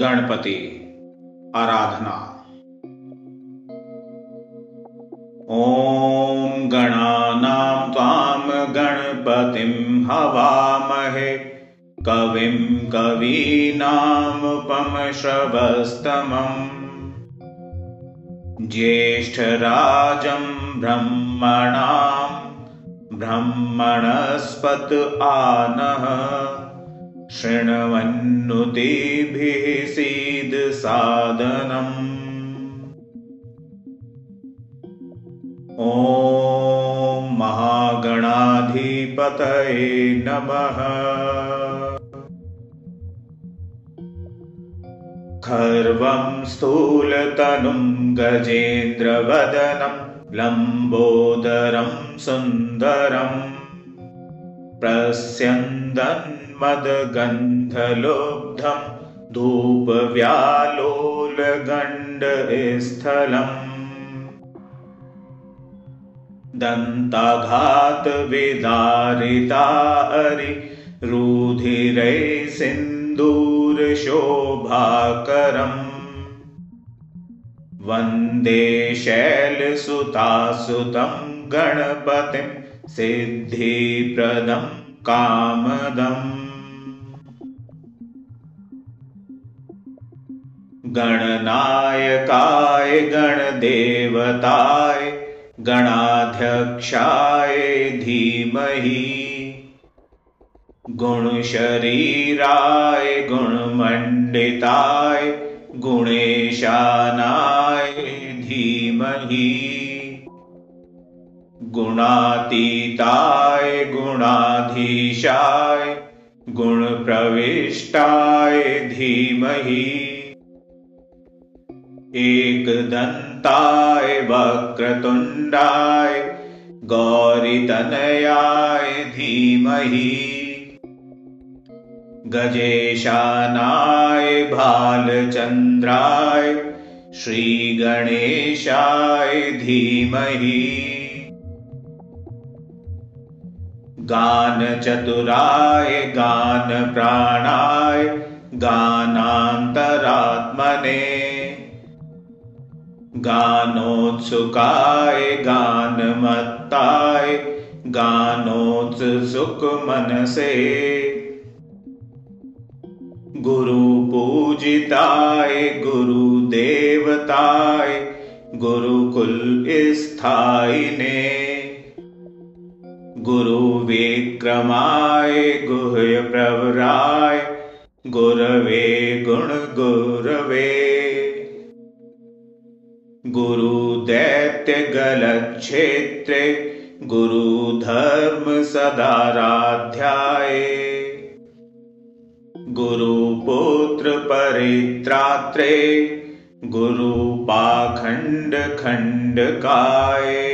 गणपति आराधना। ॐ गणानां त्वां गणपतिं हवामहे। कविं कवीनामुपमश्रवस्तमम् ज्येष्ठराजं ब्रह्मणां ब्रह्मणस्पत् आनः शृण्वन्नुतिभिः सीदसादनम् ॐ महागणाधिपतये नमः खर्वं स्थूलतनुं गजेन्द्रवदनं लम्बोदरं सुन्दरम् प्रस्यन्दन् मदगन्धलोब्धं धूपव्यालोलगण्डस्थलम्। दन्ताघातविदारिता अरि रुधिरै सिन्दूरशोभाकरम्। वन्दे शैलसुतासुतं गणपतिं सिद्धिप्रदं कामदम् गणनायकाय गणदेवताय गणाध्यक्षाय धीमहि। गुणशरीराय गुणमण्डिताय गुणेशानाय धीमहि। गुणातीताय गुणाधीशाय गुणप्रविष्टाय धीमहि। एकदन्ताय वक्रतुण्डाय गौरितनयाय धीमहि। गजेशानाय भालचन्द्राय श्रीगणेशाय धीमहि। गानचतुराय गानप्राणाय गानान्तरात्मने गानोत्सुकाय गानमत्ताय गानोत्सुकमनसे। गुरुपूजिताय गुरुदेवताय गुरुकुलस्थायिने। गुरुविक्रमाय गुह्यप्रवराय गुरवे गुणगुरवे। गुरुदैत्यगलक्षेत्रे गुरुधर्मसदाराध्याये। गुरुपुत्रपरित्रात्रे गुरुपाखण्डखण्डकाय।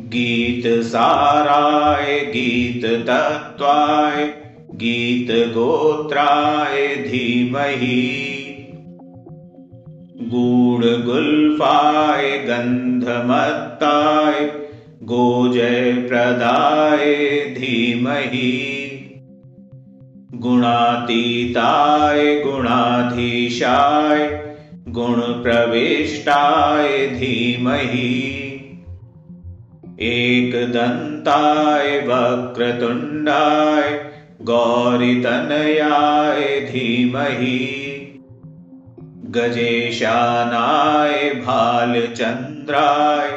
गीतसाराय गीततत्त्वाय गीतगोत्राय धीमहि गूढगुल्फाय गन्धमत्ताय गोजयप्रदाय धीमहि। गुणातीताय गुणाधीशाय गुणप्रविष्टाय धीमहि। एकदन्ताय वक्रतुण्डाय गौरितनयाय धीमहि गजेशानाय भालचन्द्राय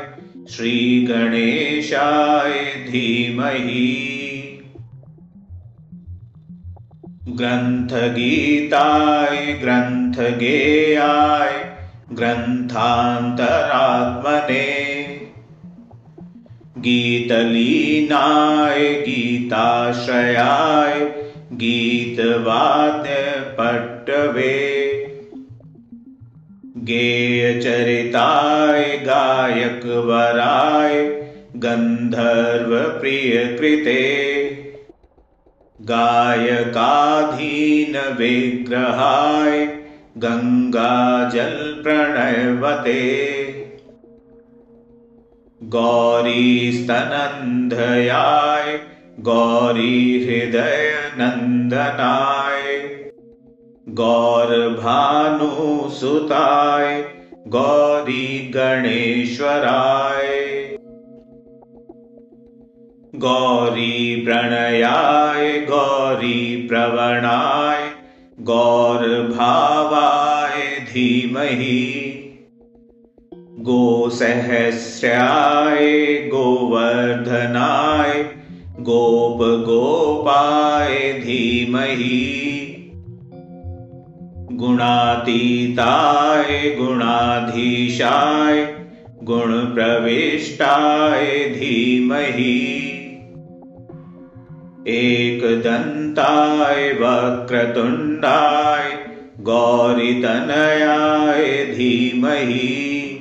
श्रीगणेशाय धीमहि। ग्रन्थगीताय ग्रन्थगेयाय ग्रन्थान्तरात्मने गीतलीनाय गीताश्रयाय गीतवाद्यपट्टवे। गेयचरिताय गायकवराय गन्धर्वप्रियकृते गायकाधीनविग्रहाय गङ्गाजल्प्रणयवते गौरीस्तनन्धयाय गौरी हृदय नन्दनाय गौरभानुसुताय गौरी गणेश्वराय। गौरी प्रणयाय गौरी प्रवणाय गौरभावाय धीमहि। गोसहस्राय गोवर्धनाय गोप गोपाय धीमहि गुणातीताय गुणाधीशाय गुणप्रविष्टाय धीमहि। एकदन्ताय वक्रतुण्डाय गौरितनयाय धीमहि।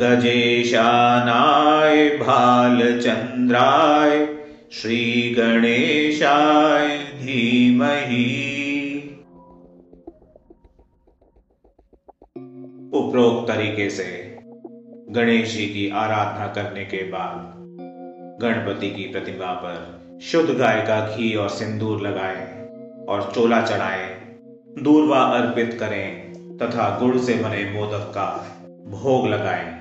गजेशानाय भालचन्द्राय श्रीगणेशाय धीमहि उपरोक्त तरीके से गणेश जी की आराधना करने के बाद गणपति की प्रतिमा पर शुद्ध गाय का घी और सिंदूर लगाएँ और चोला चढ़ाएँ, दूरवा अर्पित करें तथा गुड़ से बने मोदक का भोग लगाएँ।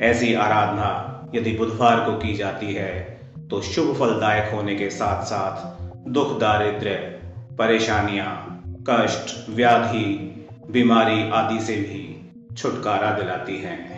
ऐसी आराधना यदि बुधवार को की जाती है तो शुभ फलदायक होने के साथ साथ दुख, दारिद्र्य, परेशानियाँ, कष्ट, व्याधि बीमारी आदि से भी छुटकारा दिलाती हैं।